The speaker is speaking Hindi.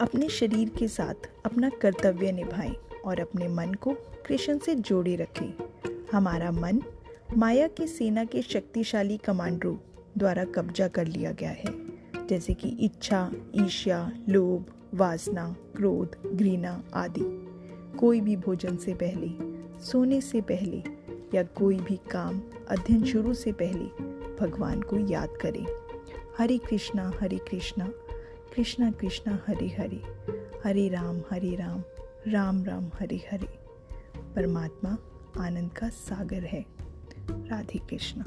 अपने शरीर के साथ अपना कर्तव्य निभाएँ और अपने मन को कृष्ण से जोड़े रखें। हमारा मन माया की सेना के शक्तिशाली कमांडरों द्वारा कब्जा कर लिया गया है, जैसे कि इच्छा, ईर्ष्या, लोभ, वासना, क्रोध, घृणा आदि। कोई भी भोजन से पहले, सोने से पहले या कोई भी काम अध्ययन शुरू से पहले भगवान को याद करें। हरे कृष्णा हरे कृष्णा कृष्णा कृष्णा हरि हरि। हरे राम हरे राम राम राम, हरि हरे। परमात्मा आनंद का सागर है। राधे कृष्णा।